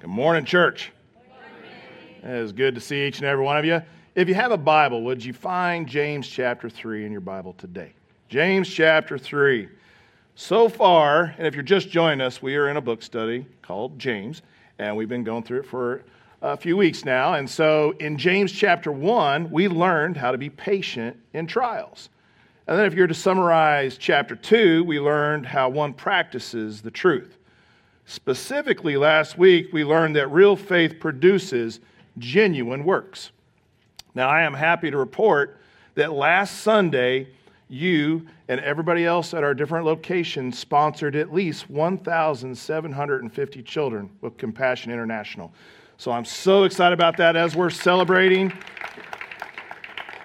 Good morning, church. It is good to see each and every one of you. If you have a Bible, would you find James chapter 3 in your Bible today? James chapter 3. So far, and if you're just joining us, we are in a book study called James, and we've been going through it for a few weeks now. And so in James chapter 1, we learned how to be patient in trials. And then if you're to summarize chapter 2, we learned how one practices the truth. Specifically, last week, we learned that real faith produces genuine works. Now, I am happy to report that last Sunday, you and everybody else at our different locations sponsored at least 1,750 children with Compassion International. So I'm so excited about that as we're celebrating.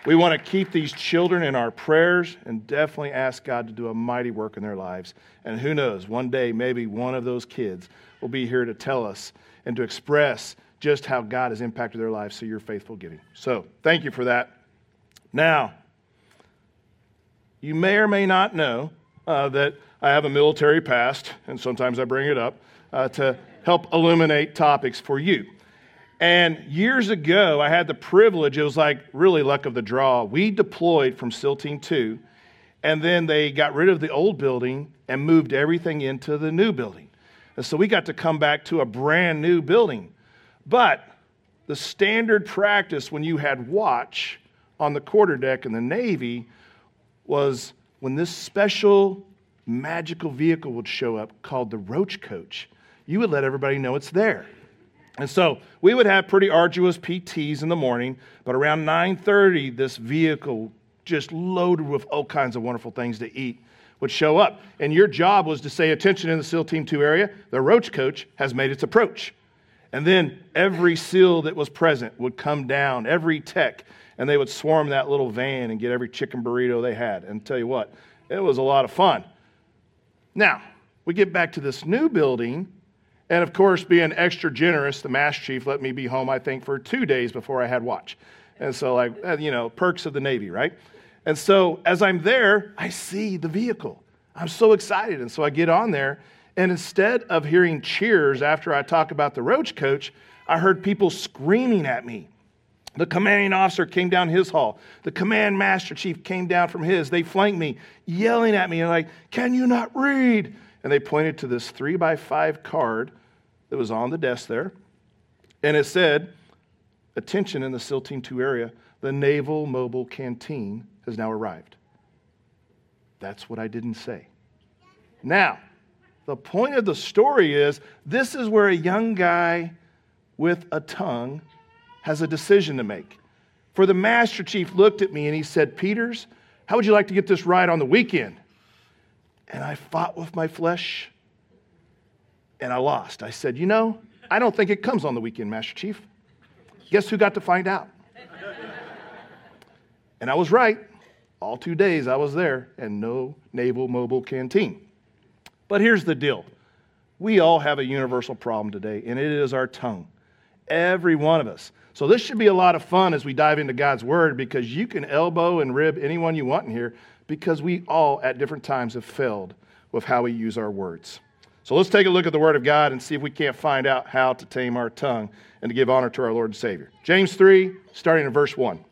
We want to keep these children in our prayers and definitely ask God to do a mighty work in their lives. And who knows, one day maybe one of those kids will be here to tell us and to express just how God has impacted their lives through your faithful giving. So thank you for that. Now, you may or may not know uh, that I have a military past, and sometimes I bring it up uh, to help illuminate topics for you. And years ago, I had the privilege, it was like really luck of the draw. We deployed from Team 2, and then they got rid of the old building and moved everything into the new building. And so we got to come back to a brand new building. But the standard practice when you had watch on the quarterdeck in the Navy was when this special magical vehicle would show up called the Roach Coach, you would let everybody know it's there. And so we would have pretty arduous PTs in the morning, but around 9:30, this vehicle just loaded with all kinds of wonderful things to eat would show up. And your job was to say, attention in the SEAL Team 2 area, the roach coach has made its approach. And then every SEAL that was present would come down, every tech, and they would swarm that little van and get every chicken burrito they had. And tell you what, it was a lot of fun. Now, we get back to this new building, and of course, being extra generous, the master chief let me be home, I think, for two days before I had watch. And so, like, uh, you know, perks of the Navy, right? And so, as I'm there, I see the vehicle. I'm so excited. And so I get on there, and instead of hearing cheers after I talk about the roach coach, I heard people screaming at me. The commanding officer came down his hall. The command master chief came down from his. They flanked me, yelling at me, like, Can you not read? And they pointed to this three by five card that was on the desk there. And it said, Attention in the Team 2 area, the Naval Mobile Canteen has now arrived. That's what I didn't say. Now, the point of the story is this is where a young guy with a tongue has a decision to make. For the Master Chief looked at me and he said, Peters, how would you like to get this ride on the weekend? And I fought with my flesh and I lost. I said, You know, I don't think it comes on the weekend, Master Chief. Guess who got to find out? and I was right. All two days I was there and no naval mobile canteen. But here's the deal we all have a universal problem today, and it is our tongue. Every one of us. So this should be a lot of fun as we dive into God's word because you can elbow and rib anyone you want in here because we all at different times have failed with how we use our words. So let's take a look at the Word of God and see if we can't find out how to tame our tongue and to give honor to our Lord and Savior. James 3, starting in verse 1.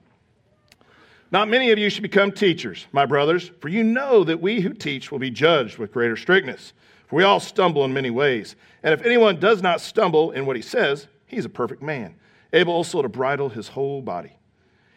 Not many of you should become teachers, my brothers, for you know that we who teach will be judged with greater strictness. For we all stumble in many ways. And if anyone does not stumble in what he says, he's a perfect man, able also to bridle his whole body.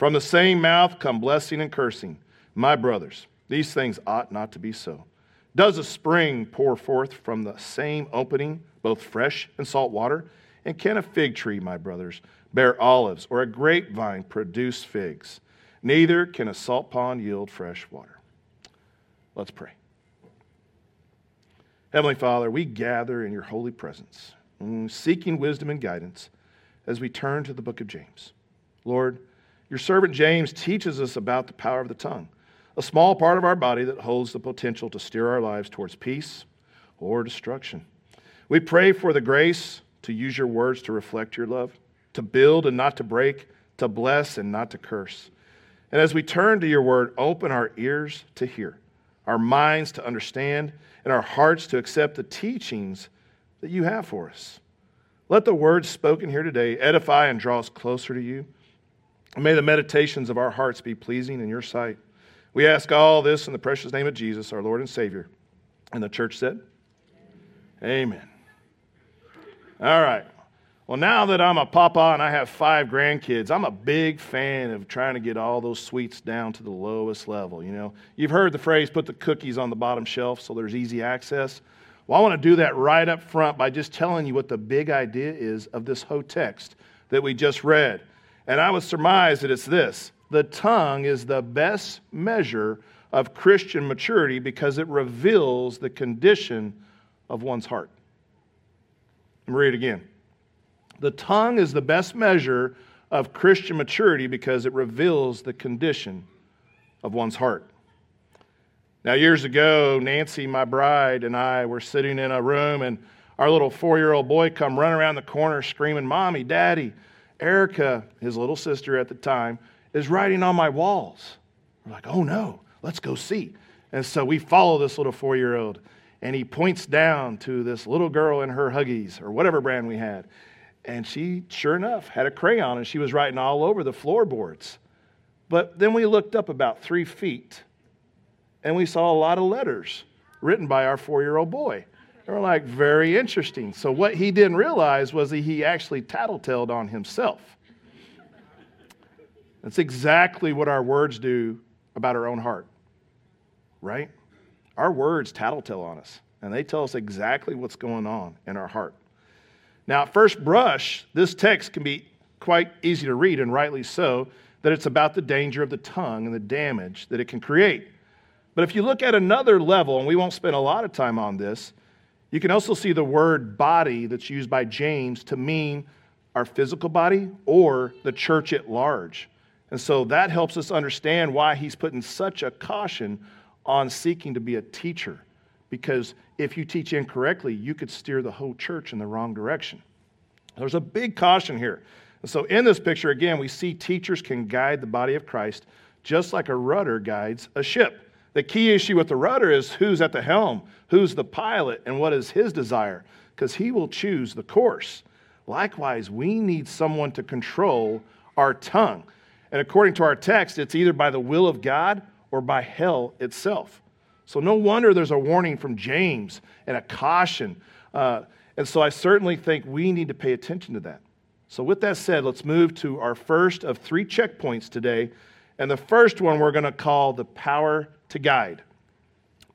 From the same mouth come blessing and cursing. My brothers, these things ought not to be so. Does a spring pour forth from the same opening both fresh and salt water? And can a fig tree, my brothers, bear olives, or a grapevine produce figs? Neither can a salt pond yield fresh water. Let's pray. Heavenly Father, we gather in your holy presence, mm, seeking wisdom and guidance as we turn to the book of James. Lord, your servant James teaches us about the power of the tongue, a small part of our body that holds the potential to steer our lives towards peace or destruction. We pray for the grace to use your words to reflect your love, to build and not to break, to bless and not to curse. And as we turn to your word, open our ears to hear, our minds to understand, and our hearts to accept the teachings that you have for us. Let the words spoken here today edify and draw us closer to you. May the meditations of our hearts be pleasing in your sight. We ask all this in the precious name of Jesus, our Lord and Savior. And the church said, Amen. All right. Well, now that I'm a papa and I have five grandkids, I'm a big fan of trying to get all those sweets down to the lowest level. You know, you've heard the phrase put the cookies on the bottom shelf so there's easy access. Well, I want to do that right up front by just telling you what the big idea is of this whole text that we just read. And I would surmise that it's this the tongue is the best measure of Christian maturity because it reveals the condition of one's heart. Let me read it again. The tongue is the best measure of Christian maturity because it reveals the condition of one's heart. Now, years ago, Nancy, my bride, and I were sitting in a room, and our little four-year-old boy come running around the corner screaming, "Mommy, Daddy!" Erica, his little sister at the time, is writing on my walls. We're like, "Oh no, let's go see." And so we follow this little four-year-old, and he points down to this little girl in her Huggies or whatever brand we had, and she, sure enough, had a crayon and she was writing all over the floorboards. But then we looked up about three feet and we saw a lot of letters written by our four year old boy. And we're like, very interesting. So, what he didn't realize was that he actually tattletaled on himself. That's exactly what our words do about our own heart, right? Our words tattletale on us, and they tell us exactly what's going on in our heart. Now, at first brush, this text can be quite easy to read, and rightly so, that it's about the danger of the tongue and the damage that it can create. But if you look at another level, and we won't spend a lot of time on this, you can also see the word body that's used by James to mean our physical body or the church at large. And so that helps us understand why he's putting such a caution on seeking to be a teacher because if you teach incorrectly, you could steer the whole church in the wrong direction. There's a big caution here. And so, in this picture, again, we see teachers can guide the body of Christ just like a rudder guides a ship. The key issue with the rudder is who's at the helm, who's the pilot, and what is his desire, because he will choose the course. Likewise, we need someone to control our tongue. And according to our text, it's either by the will of God or by hell itself. So, no wonder there's a warning from James and a caution. Uh, and so, I certainly think we need to pay attention to that. So, with that said, let's move to our first of three checkpoints today. And the first one we're going to call the power to guide.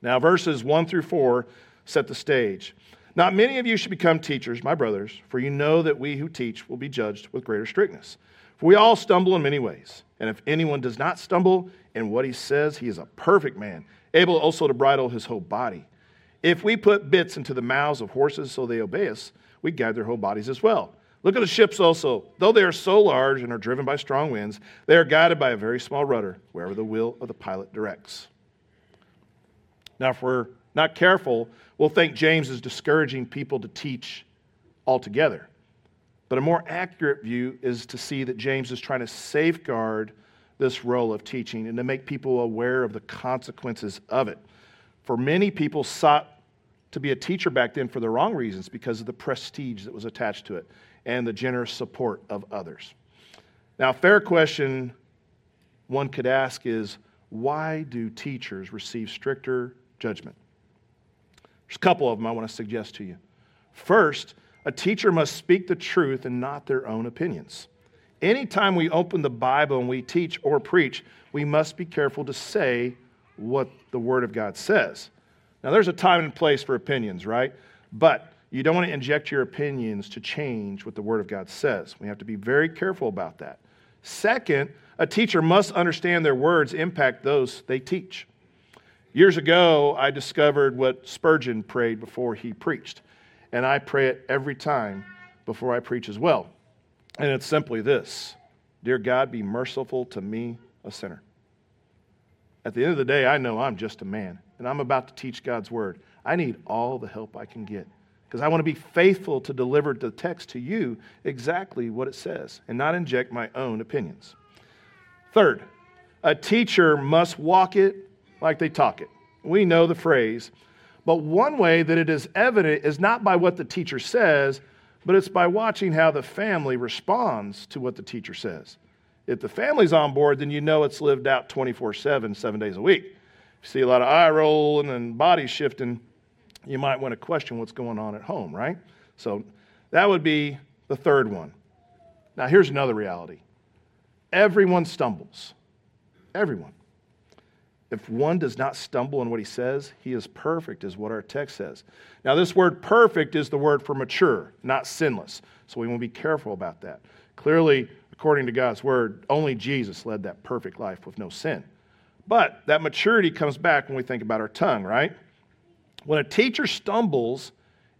Now, verses 1 through 4 set the stage. Not many of you should become teachers, my brothers, for you know that we who teach will be judged with greater strictness. For we all stumble in many ways. And if anyone does not stumble in what he says, he is a perfect man able also to bridle his whole body. If we put bits into the mouths of horses so they obey us, we guide their whole bodies as well. Look at the ships also. Though they are so large and are driven by strong winds, they are guided by a very small rudder wherever the will of the pilot directs. Now, if we're not careful, we'll think James is discouraging people to teach altogether. But a more accurate view is to see that James is trying to safeguard this role of teaching and to make people aware of the consequences of it. For many people sought to be a teacher back then for the wrong reasons because of the prestige that was attached to it and the generous support of others. Now, a fair question one could ask is why do teachers receive stricter judgment? There's a couple of them I want to suggest to you. First, a teacher must speak the truth and not their own opinions. Anytime we open the Bible and we teach or preach, we must be careful to say what the Word of God says. Now, there's a time and place for opinions, right? But you don't want to inject your opinions to change what the Word of God says. We have to be very careful about that. Second, a teacher must understand their words impact those they teach. Years ago, I discovered what Spurgeon prayed before he preached, and I pray it every time before I preach as well. And it's simply this Dear God, be merciful to me, a sinner. At the end of the day, I know I'm just a man, and I'm about to teach God's word. I need all the help I can get because I want to be faithful to deliver the text to you exactly what it says and not inject my own opinions. Third, a teacher must walk it like they talk it. We know the phrase, but one way that it is evident is not by what the teacher says, but it's by watching how the family responds to what the teacher says. If the family's on board, then you know it's lived out 24 7, seven days a week. If you see a lot of eye rolling and body shifting, you might want to question what's going on at home, right? So that would be the third one. Now, here's another reality everyone stumbles. Everyone. If one does not stumble in what he says, he is perfect, is what our text says. Now, this word perfect is the word for mature, not sinless. So we want to be careful about that. Clearly, according to God's word, only Jesus led that perfect life with no sin. But that maturity comes back when we think about our tongue, right? When a teacher stumbles,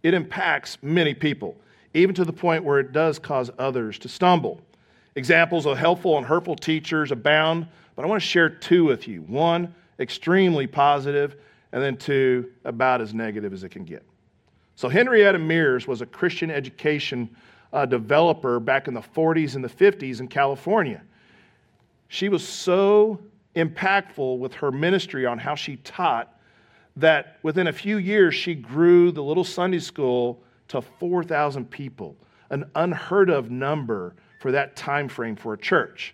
it impacts many people, even to the point where it does cause others to stumble. Examples of helpful and hurtful teachers abound, but I want to share two with you. One, extremely positive, and then two, about as negative as it can get. So, Henrietta Mears was a Christian education uh, developer back in the 40s and the 50s in California. She was so impactful with her ministry on how she taught that within a few years she grew the little Sunday school to 4,000 people, an unheard of number for that time frame for a church.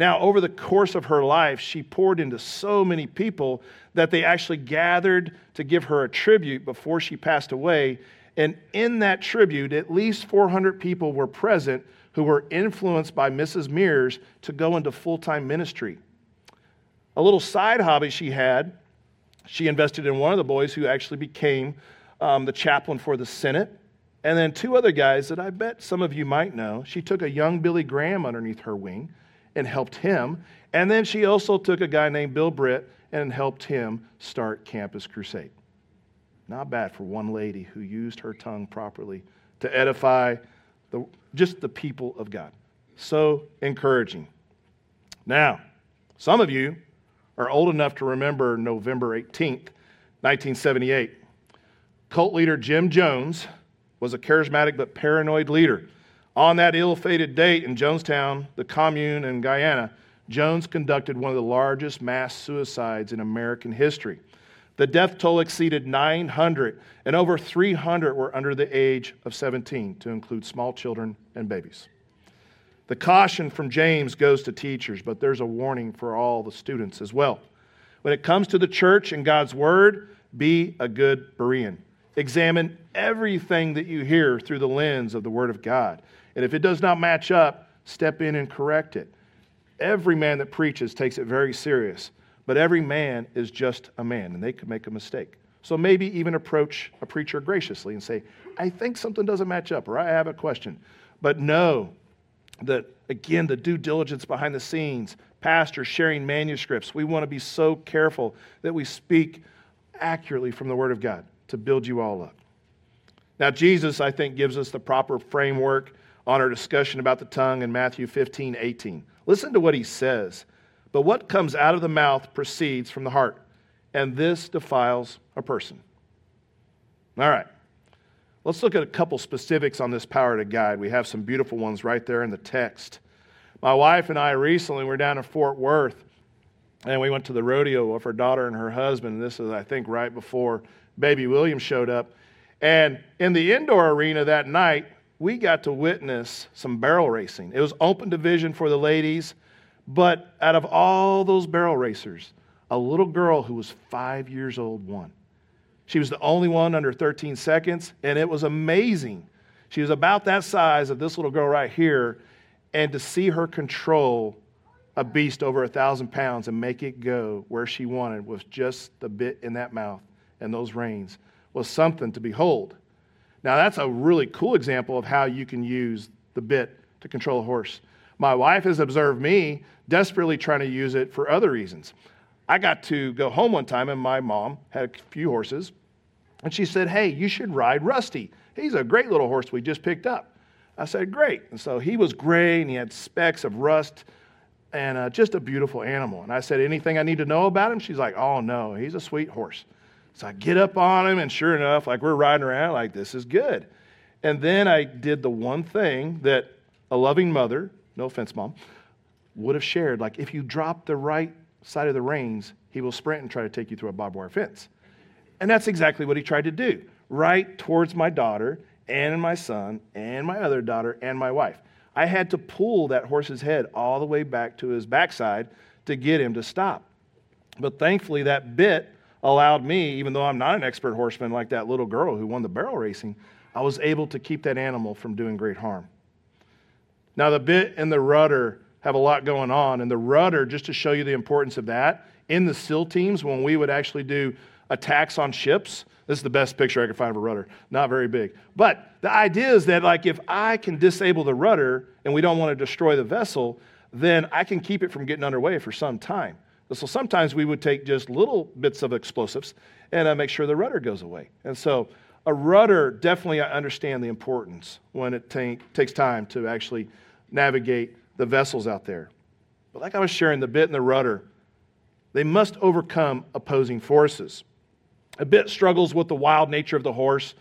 Now, over the course of her life, she poured into so many people that they actually gathered to give her a tribute before she passed away. And in that tribute, at least 400 people were present who were influenced by Mrs. Mears to go into full time ministry. A little side hobby she had, she invested in one of the boys who actually became um, the chaplain for the Senate. And then two other guys that I bet some of you might know. She took a young Billy Graham underneath her wing and helped him. And then she also took a guy named Bill Bright and helped him start Campus Crusade. Not bad for one lady who used her tongue properly to edify the, just the people of God. So encouraging. Now, some of you are old enough to remember November 18th, 1978. Cult leader Jim Jones was a charismatic but paranoid leader on that ill fated date in Jonestown, the commune in Guyana, Jones conducted one of the largest mass suicides in American history. The death toll exceeded 900, and over 300 were under the age of 17, to include small children and babies. The caution from James goes to teachers, but there's a warning for all the students as well. When it comes to the church and God's word, be a good Berean. Examine everything that you hear through the lens of the word of God. And if it does not match up, step in and correct it. Every man that preaches takes it very serious, but every man is just a man, and they could make a mistake. So maybe even approach a preacher graciously and say, I think something doesn't match up, or I have a question. But know that, again, the due diligence behind the scenes, pastors sharing manuscripts, we want to be so careful that we speak accurately from the Word of God to build you all up. Now, Jesus, I think, gives us the proper framework on our discussion about the tongue in Matthew 15, 18. Listen to what he says. But what comes out of the mouth proceeds from the heart, and this defiles a person. All right. Let's look at a couple specifics on this power to guide. We have some beautiful ones right there in the text. My wife and I recently were down in Fort Worth, and we went to the rodeo with her daughter and her husband. This is, I think, right before baby William showed up. And in the indoor arena that night, we got to witness some barrel racing. It was open division for the ladies, but out of all those barrel racers, a little girl who was five years old won. She was the only one under 13 seconds, and it was amazing. She was about that size of this little girl right here, And to see her control a beast over a thousand pounds and make it go where she wanted with just the bit in that mouth and those reins was something to behold. Now, that's a really cool example of how you can use the bit to control a horse. My wife has observed me desperately trying to use it for other reasons. I got to go home one time, and my mom had a few horses, and she said, Hey, you should ride Rusty. He's a great little horse we just picked up. I said, Great. And so he was gray and he had specks of rust and uh, just a beautiful animal. And I said, Anything I need to know about him? She's like, Oh, no, he's a sweet horse. So I get up on him, and sure enough, like we're riding around, like this is good. And then I did the one thing that a loving mother, no offense, mom, would have shared. Like if you drop the right side of the reins, he will sprint and try to take you through a barbed wire fence. And that's exactly what he tried to do, right towards my daughter and my son and my other daughter and my wife. I had to pull that horse's head all the way back to his backside to get him to stop. But thankfully, that bit allowed me, even though I'm not an expert horseman like that little girl who won the barrel racing, I was able to keep that animal from doing great harm. Now, the bit and the rudder have a lot going on, and the rudder, just to show you the importance of that, in the SEAL teams, when we would actually do attacks on ships, this is the best picture I could find of a rudder. Not very big. But the idea is that, like, if I can disable the rudder and we don't want to destroy the vessel, then I can keep it from getting underway for some time. So sometimes we would take just little bits of explosives and uh, make sure the rudder goes away. And so a rudder, definitely, I understand the importance when it takes time to actually navigate the vessels out there. But like I was sharing, the bit and the rudder, they must overcome opposing forces. A bit struggles with the wild nature of the horse,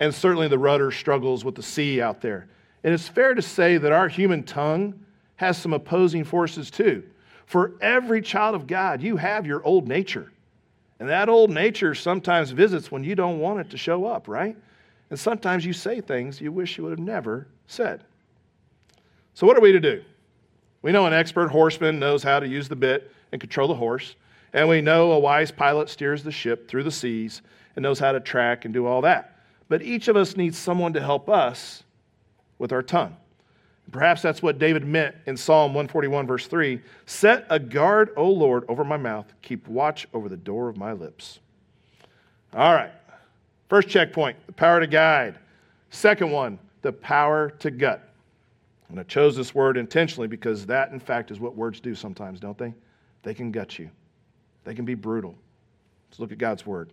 and certainly the rudder struggles with the sea out there. And it's fair to say that our human tongue has some opposing forces too. For every child of God, you have your old nature. And that old nature sometimes visits when you don't want it to show up, right? And sometimes you say things you wish you would have never said. So, what are we to do? We know an expert horseman knows how to use the bit and control the horse. And we know a wise pilot steers the ship through the seas and knows how to track and do all that. But each of us needs someone to help us with our tongue. Perhaps that's what David meant in Psalm 141, verse 3 Set a guard, O Lord, over my mouth, keep watch over the door of my lips. All right. First checkpoint, the power to guide. Second one, the power to gut. And I chose this word intentionally because that, in fact, is what words do sometimes, don't they? They can gut you, they can be brutal. Let's look at God's word.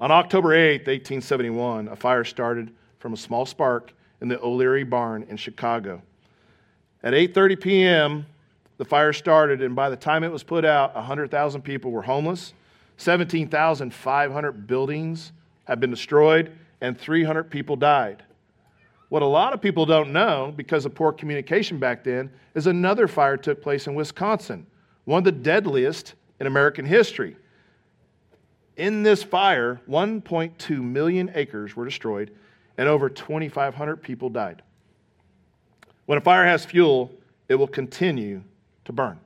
On October 8, 1871, a fire started from a small spark in the O'Leary barn in Chicago. At 8:30 p.m., the fire started and by the time it was put out, 100,000 people were homeless. 17,500 buildings had been destroyed and 300 people died. What a lot of people don't know because of poor communication back then is another fire took place in Wisconsin, one of the deadliest in American history. In this fire, 1.2 million acres were destroyed and over 2,500 people died. When a fire has fuel, it will continue to burn.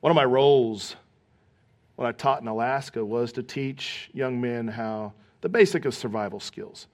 One of my roles when I taught in Alaska was to teach young men how the basic of survival skills.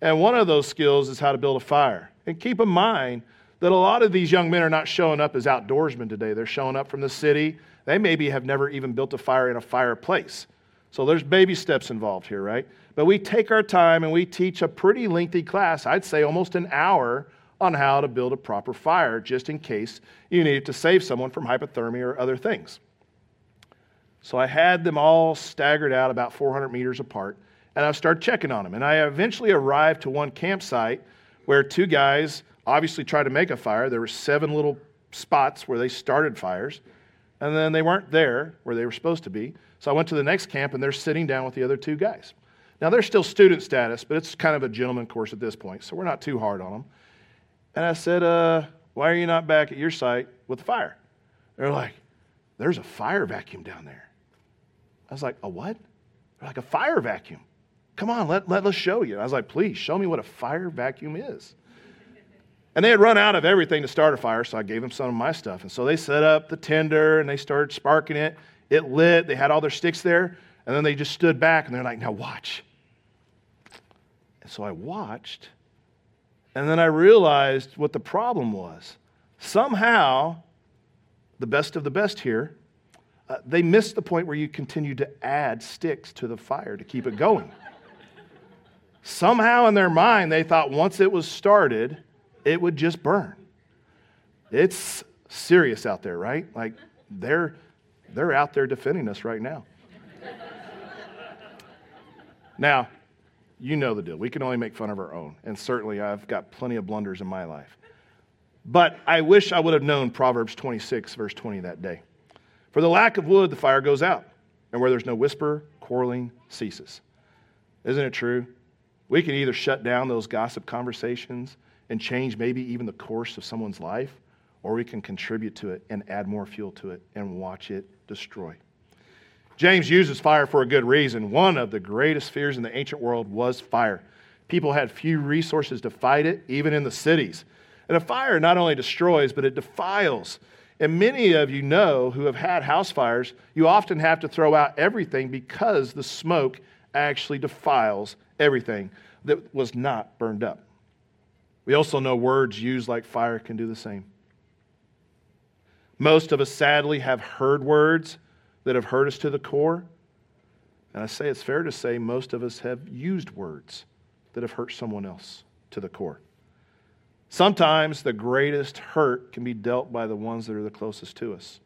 And one of those skills is how to build a fire. And keep in mind that a lot of these young men are not showing up as outdoorsmen today. They're showing up from the city they maybe have never even built a fire in a fireplace. So there's baby steps involved here, right? But we take our time and we teach a pretty lengthy class, I'd say almost an hour, on how to build a proper fire just in case you need to save someone from hypothermia or other things. So I had them all staggered out about 400 meters apart, and I started checking on them. And I eventually arrived to one campsite where two guys obviously tried to make a fire. There were seven little spots where they started fires and then they weren't there where they were supposed to be. So I went to the next camp, and they're sitting down with the other two guys. Now, they're still student status, but it's kind of a gentleman course at this point, so we're not too hard on them. And I said, uh, Why are you not back at your site with the fire? They're like, There's a fire vacuum down there. I was like, A what? They're like, A fire vacuum. Come on, let, let, let's show you. I was like, Please show me what a fire vacuum is. And they had run out of everything to start a fire, so I gave them some of my stuff. And so they set up the tinder and they started sparking it. It lit. They had all their sticks there. And then they just stood back and they're like, now watch. And so I watched. And then I realized what the problem was. Somehow, the best of the best here, uh, they missed the point where you continue to add sticks to the fire to keep it going. Somehow in their mind, they thought once it was started, it would just burn. It's serious out there, right? Like they're they're out there defending us right now. now, you know the deal. We can only make fun of our own, and certainly I've got plenty of blunders in my life. But I wish I would have known Proverbs 26, verse 20 that day. For the lack of wood, the fire goes out, and where there's no whisper, quarreling ceases. Isn't it true? We can either shut down those gossip conversations and change maybe even the course of someone's life, or we can contribute to it and add more fuel to it and watch it destroy. James uses fire for a good reason. One of the greatest fears in the ancient world was fire. People had few resources to fight it, even in the cities. And a fire not only destroys, but it defiles. And many of you know who have had house fires, you often have to throw out everything because the smoke actually defiles everything that was not burned up. We also know words used like fire can do the same. Most of us, sadly, have heard words that have hurt us to the core. And I say it's fair to say most of us have used words that have hurt someone else to the core. Sometimes the greatest hurt can be dealt by the ones that are the closest to us.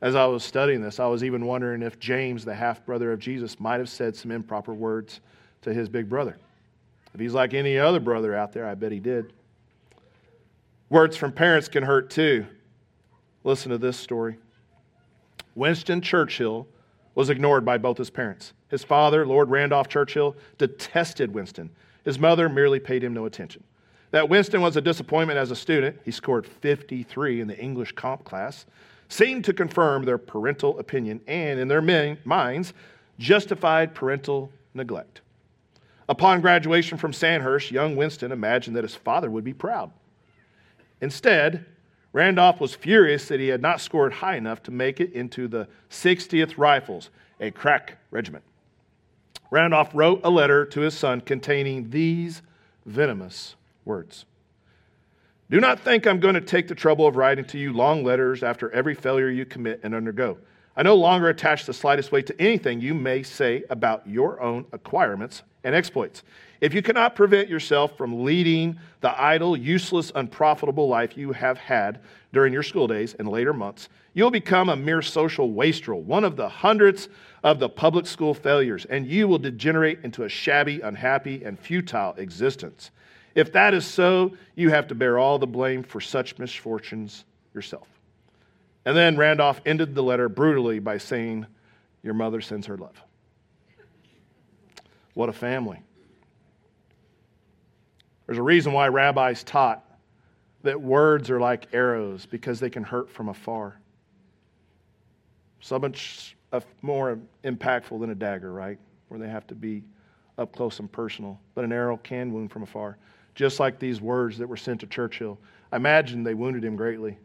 As I was studying this, I was even wondering if James, the half brother of Jesus, might have said some improper words to his big brother. If he's like any other brother out there, I bet he did. Words from parents can hurt too. Listen to this story. Winston Churchill was ignored by both his parents. His father, Lord Randolph Churchill, detested Winston. His mother merely paid him no attention. That Winston was a disappointment as a student, he scored 53 in the English comp class, seemed to confirm their parental opinion and, in their minds, justified parental neglect. Upon graduation from Sandhurst, young Winston imagined that his father would be proud. Instead, Randolph was furious that he had not scored high enough to make it into the 60th Rifles, a crack regiment. Randolph wrote a letter to his son containing these venomous words Do not think I'm going to take the trouble of writing to you long letters after every failure you commit and undergo. I no longer attach the slightest weight to anything you may say about your own acquirements and exploits. If you cannot prevent yourself from leading the idle, useless, unprofitable life you have had during your school days and later months, you'll become a mere social wastrel, one of the hundreds of the public school failures, and you will degenerate into a shabby, unhappy, and futile existence. If that is so, you have to bear all the blame for such misfortunes yourself. And then Randolph ended the letter brutally by saying, Your mother sends her love. What a family. There's a reason why rabbis taught that words are like arrows because they can hurt from afar. So much uh, more impactful than a dagger, right? Where they have to be up close and personal. But an arrow can wound from afar, just like these words that were sent to Churchill. I imagine they wounded him greatly.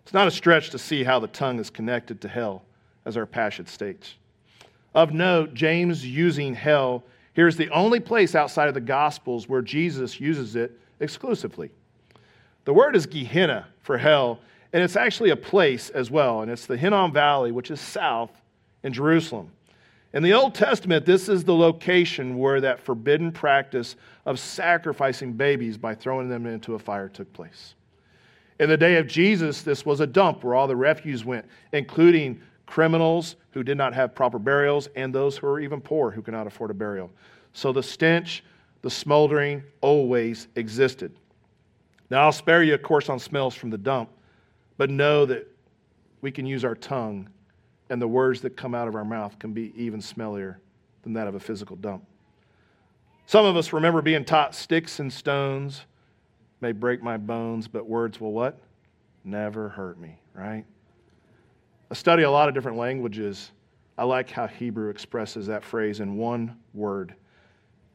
It's not a stretch to see how the tongue is connected to hell, as our passage states. Of note, James using hell here is the only place outside of the Gospels where Jesus uses it exclusively. The word is Gehenna for hell, and it's actually a place as well, and it's the Hinnom Valley, which is south in Jerusalem. In the Old Testament, this is the location where that forbidden practice of sacrificing babies by throwing them into a fire took place. In the day of Jesus, this was a dump where all the refuse went, including criminals who did not have proper burials, and those who were even poor who could not afford a burial. So the stench, the smoldering, always existed. Now, I'll spare you a course on smells from the dump, but know that we can use our tongue, and the words that come out of our mouth can be even smellier than that of a physical dump. Some of us remember being taught sticks and stones may break my bones, but words will what? Never hurt me, right? I study a lot of different languages. I like how Hebrew expresses that phrase in one word.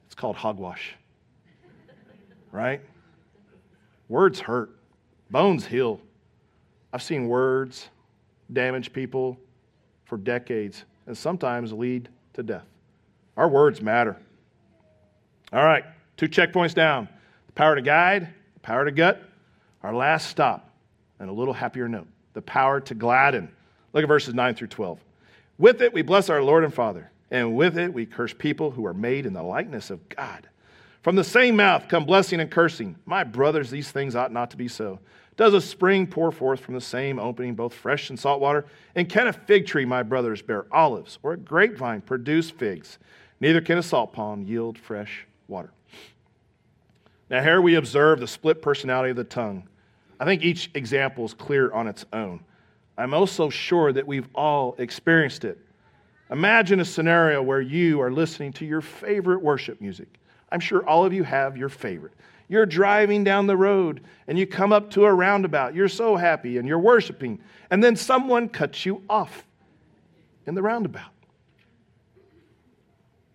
It's called hogwash, right? Words hurt, bones heal. I've seen words damage people for decades and sometimes lead to death. Our words matter. All right, two checkpoints down the power to guide, the power to gut. Our last stop, and a little happier note the power to gladden. Look at verses 9 through 12. With it, we bless our Lord and Father, and with it, we curse people who are made in the likeness of God. From the same mouth come blessing and cursing. My brothers, these things ought not to be so. Does a spring pour forth from the same opening both fresh and salt water? And can a fig tree, my brothers, bear olives, or a grapevine produce figs? Neither can a salt palm yield fresh water. Now, here we observe the split personality of the tongue. I think each example is clear on its own. I'm also sure that we've all experienced it. Imagine a scenario where you are listening to your favorite worship music. I'm sure all of you have your favorite. You're driving down the road and you come up to a roundabout. You're so happy and you're worshiping. And then someone cuts you off in the roundabout.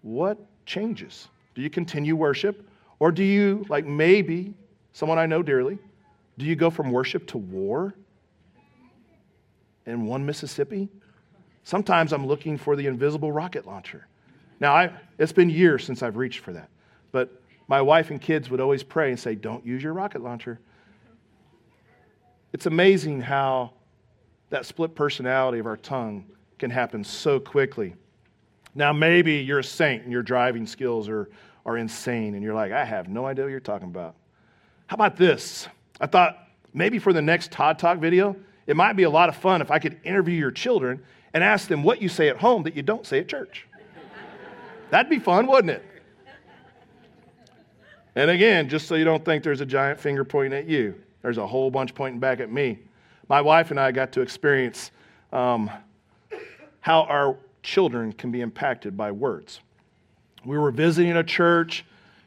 What changes? Do you continue worship? Or do you, like maybe someone I know dearly, do you go from worship to war in one Mississippi? Sometimes I'm looking for the invisible rocket launcher. Now, I, it's been years since I've reached for that. But my wife and kids would always pray and say, Don't use your rocket launcher. It's amazing how that split personality of our tongue can happen so quickly. Now, maybe you're a saint and your driving skills are, are insane, and you're like, I have no idea what you're talking about. How about this? I thought maybe for the next Todd Talk video, it might be a lot of fun if I could interview your children and ask them what you say at home that you don't say at church. That'd be fun, wouldn't it? And again, just so you don't think there's a giant finger pointing at you, there's a whole bunch pointing back at me. My wife and I got to experience um, how our children can be impacted by words. We were visiting a church,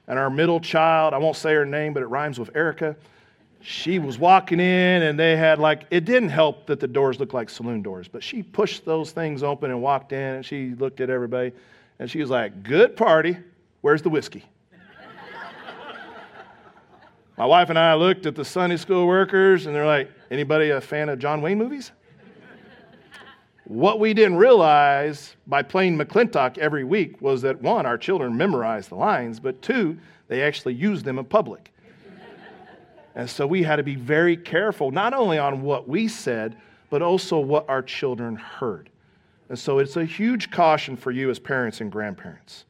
and our middle child, I won't say her name, but it rhymes with Erica. She was walking in, and they had like, it didn't help that the doors looked like saloon doors, but she pushed those things open and walked in, and she looked at everybody, and she was like, Good party. Where's the whiskey? My wife and I looked at the Sunday school workers, and they're like, anybody a fan of John Wayne movies? what we didn't realize by playing McLintock every week was that one, our children memorized the lines, but two, they actually used them in public. And so we had to be very careful, not only on what we said, but also what our children heard. And so it's a huge caution for you as parents and grandparents.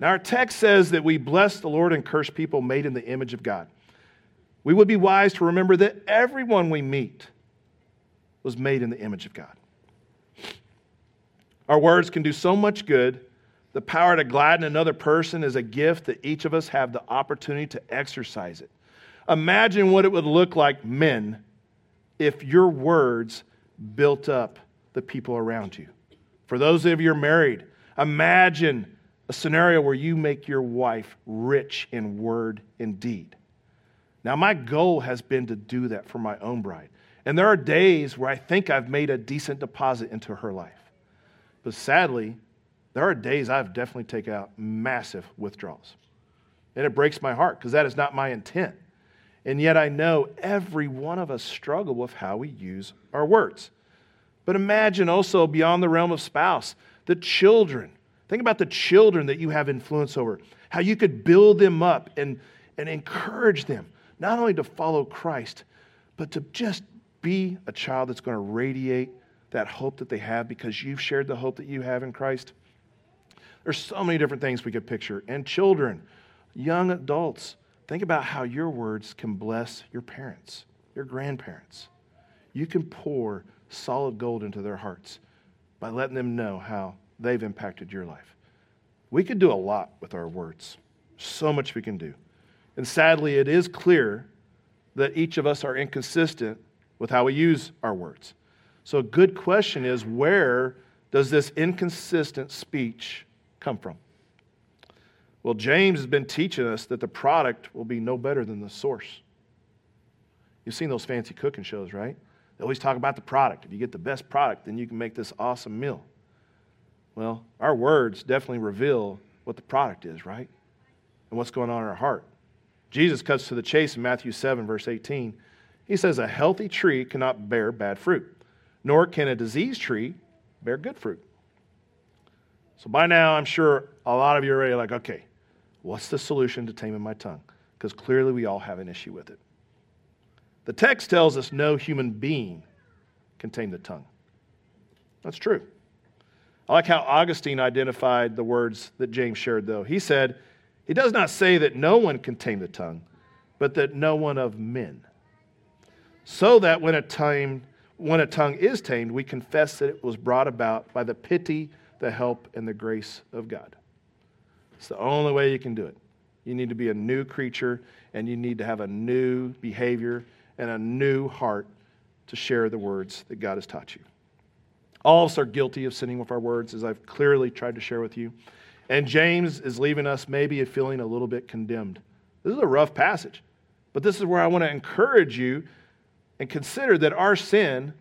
Now, our text says that we bless the Lord and curse people made in the image of God. We would be wise to remember that everyone we meet was made in the image of God. Our words can do so much good. The power to gladden another person is a gift that each of us have the opportunity to exercise it. Imagine what it would look like, men, if your words built up the people around you. For those of you who are married, imagine a scenario where you make your wife rich in word and deed. Now, my goal has been to do that for my own bride. And there are days where I think I've made a decent deposit into her life. But sadly, there are days I've definitely taken out massive withdrawals. And it breaks my heart because that is not my intent. And yet I know every one of us struggle with how we use our words. But imagine also beyond the realm of spouse, the children Think about the children that you have influence over, how you could build them up and, and encourage them, not only to follow Christ, but to just be a child that's going to radiate that hope that they have because you've shared the hope that you have in Christ. There's so many different things we could picture. And children, young adults, think about how your words can bless your parents, your grandparents. You can pour solid gold into their hearts by letting them know how they've impacted your life. We could do a lot with our words, so much we can do. And sadly, it is clear that each of us are inconsistent with how we use our words. So, a good question is where does this inconsistent speech come from? Well, James has been teaching us that the product will be no better than the source. You've seen those fancy cooking shows, right? They always talk about the product. If you get the best product, then you can make this awesome meal. Well, our words definitely reveal what the product is, right? And what's going on in our heart. Jesus cuts to the chase in Matthew 7, verse 18. He says, A healthy tree cannot bear bad fruit, nor can a diseased tree bear good fruit. So by now, I'm sure a lot of you are already like, okay, what's the solution to taming my tongue? Because clearly we all have an issue with it. The text tells us no human being can tame the tongue. That's true. I like how Augustine identified the words that James shared, though. He said, He does not say that no one can tame the tongue, but that no one of men. So that when a, time, when a tongue is tamed, we confess that it was brought about by the pity, the help, and the grace of God. It's the only way you can do it. You need to be a new creature, and you need to have a new behavior and a new heart to share the words that God has taught you. All of us are guilty of sinning with our words, as I've clearly tried to share with you. And James is leaving us maybe feeling a little bit condemned. This is a rough passage, but this is where I want to encourage you and consider that our sin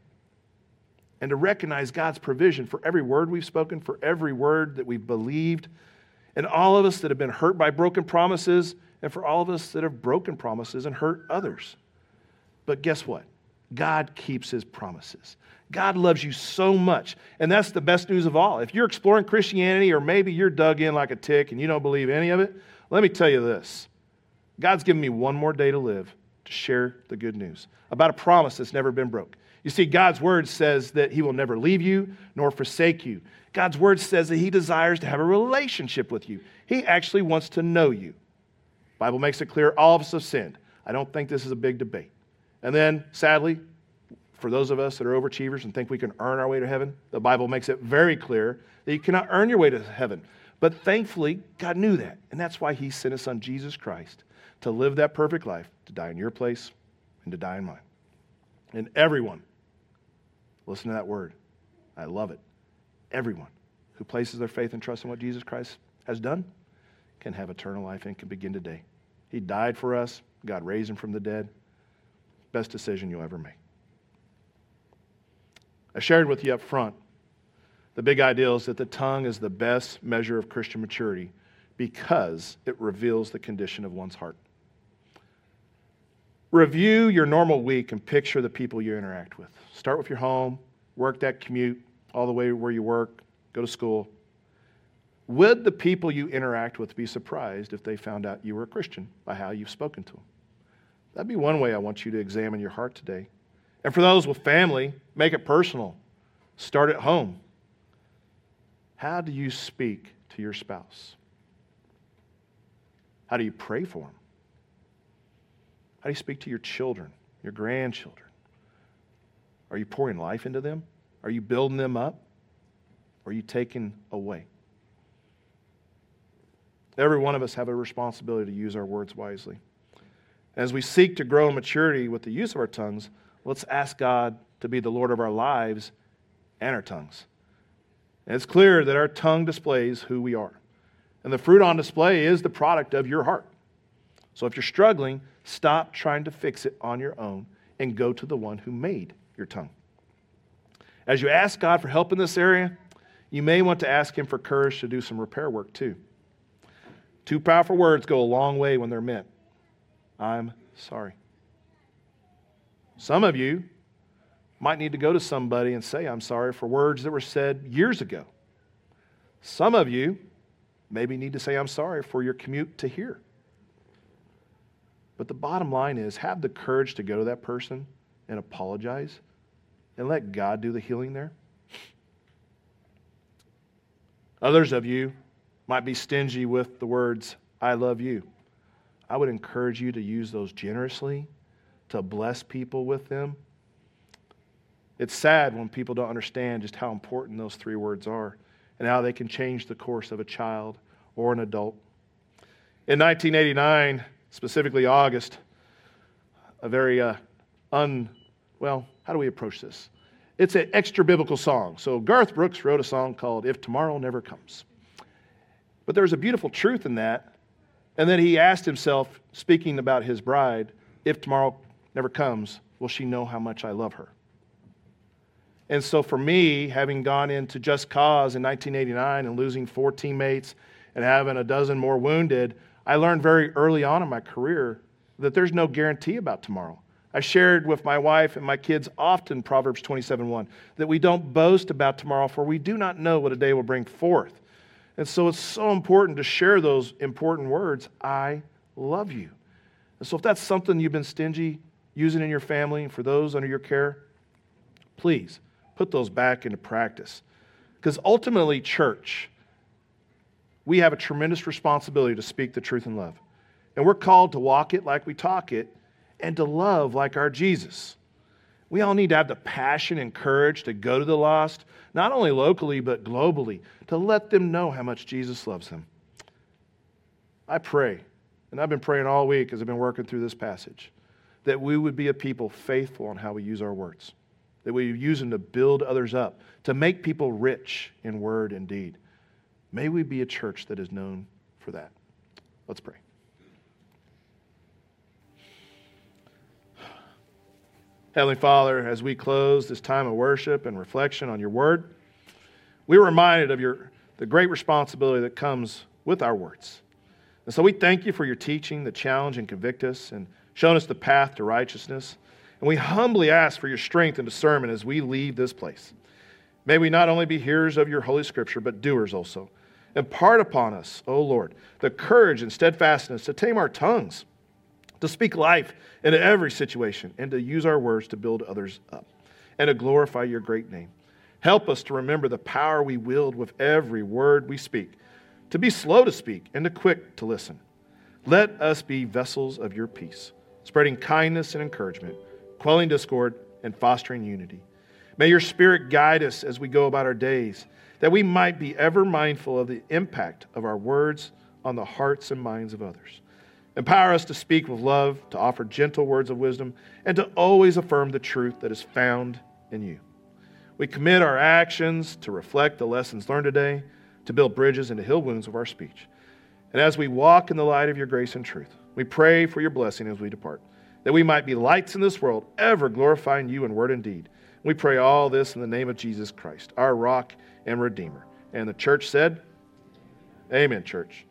and to recognize God's provision for every word we've spoken, for every word that we've believed, and all of us that have been hurt by broken promises, and for all of us that have broken promises and hurt others. But guess what? God keeps his promises. God loves you so much. And that's the best news of all. If you're exploring Christianity or maybe you're dug in like a tick and you don't believe any of it, let me tell you this God's given me one more day to live to share the good news about a promise that's never been broke. You see, God's word says that he will never leave you nor forsake you. God's word says that he desires to have a relationship with you. He actually wants to know you. Bible makes it clear all of us have sinned. I don't think this is a big debate. And then, sadly, for those of us that are overachievers and think we can earn our way to heaven, the Bible makes it very clear that you cannot earn your way to heaven. But thankfully, God knew that. And that's why He sent His Son, Jesus Christ, to live that perfect life, to die in your place and to die in mine. And everyone, listen to that word. I love it. Everyone who places their faith and trust in what Jesus Christ has done can have eternal life and can begin today. He died for us, God raised Him from the dead best decision you'll ever make. I shared with you up front the big idea is that the tongue is the best measure of Christian maturity because it reveals the condition of one's heart. Review your normal week and picture the people you interact with. Start with your home, work that commute all the way where you work, go to school. Would the people you interact with be surprised if they found out you were a Christian by how you've spoken to them? That'd be one way I want you to examine your heart today. And for those with family, make it personal. Start at home. How do you speak to your spouse? How do you pray for them? How do you speak to your children, your grandchildren? Are you pouring life into them? Are you building them up? Or are you taking away? Every one of us have a responsibility to use our words wisely. As we seek to grow in maturity with the use of our tongues, let's ask God to be the Lord of our lives and our tongues. And it's clear that our tongue displays who we are. And the fruit on display is the product of your heart. So if you're struggling, stop trying to fix it on your own and go to the one who made your tongue. As you ask God for help in this area, you may want to ask Him for courage to do some repair work too. Two powerful words go a long way when they're meant. I'm sorry. Some of you might need to go to somebody and say, I'm sorry for words that were said years ago. Some of you maybe need to say, I'm sorry for your commute to here. But the bottom line is have the courage to go to that person and apologize and let God do the healing there. Others of you might be stingy with the words, I love you. I would encourage you to use those generously, to bless people with them. It's sad when people don't understand just how important those three words are and how they can change the course of a child or an adult. In 1989, specifically August, a very uh, un, well, how do we approach this? It's an extra biblical song. So Garth Brooks wrote a song called If Tomorrow Never Comes. But there's a beautiful truth in that. And then he asked himself, speaking about his bride, if tomorrow never comes, will she know how much I love her? And so for me, having gone into Just Cause in 1989 and losing four teammates and having a dozen more wounded, I learned very early on in my career that there's no guarantee about tomorrow. I shared with my wife and my kids often Proverbs 27:1 that we don't boast about tomorrow for we do not know what a day will bring forth. And so it's so important to share those important words, I love you. And so if that's something you've been stingy using in your family and for those under your care, please put those back into practice. Because ultimately, church, we have a tremendous responsibility to speak the truth in love. And we're called to walk it like we talk it and to love like our Jesus. We all need to have the passion and courage to go to the lost, not only locally, but globally, to let them know how much Jesus loves them. I pray, and I've been praying all week as I've been working through this passage, that we would be a people faithful on how we use our words, that we use them to build others up, to make people rich in word and deed. May we be a church that is known for that. Let's pray. Heavenly Father, as we close this time of worship and reflection on your word, we're reminded of your, the great responsibility that comes with our words. And so we thank you for your teaching that challenge and convict us and showing us the path to righteousness. And we humbly ask for your strength and discernment as we leave this place. May we not only be hearers of your holy scripture, but doers also. Impart upon us, O Lord, the courage and steadfastness to tame our tongues to speak life into every situation, and to use our words to build others up and to glorify your great name. Help us to remember the power we wield with every word we speak, to be slow to speak and to quick to listen. Let us be vessels of your peace, spreading kindness and encouragement, quelling discord, and fostering unity. May your spirit guide us as we go about our days, that we might be ever mindful of the impact of our words on the hearts and minds of others. Empower us to speak with love, to offer gentle words of wisdom, and to always affirm the truth that is found in you. We commit our actions to reflect the lessons learned today, to build bridges into hill wounds of our speech. And as we walk in the light of your grace and truth, we pray for your blessing as we depart, that we might be lights in this world, ever glorifying you in word and deed. We pray all this in the name of Jesus Christ, our rock and redeemer. And the church said, Amen, church.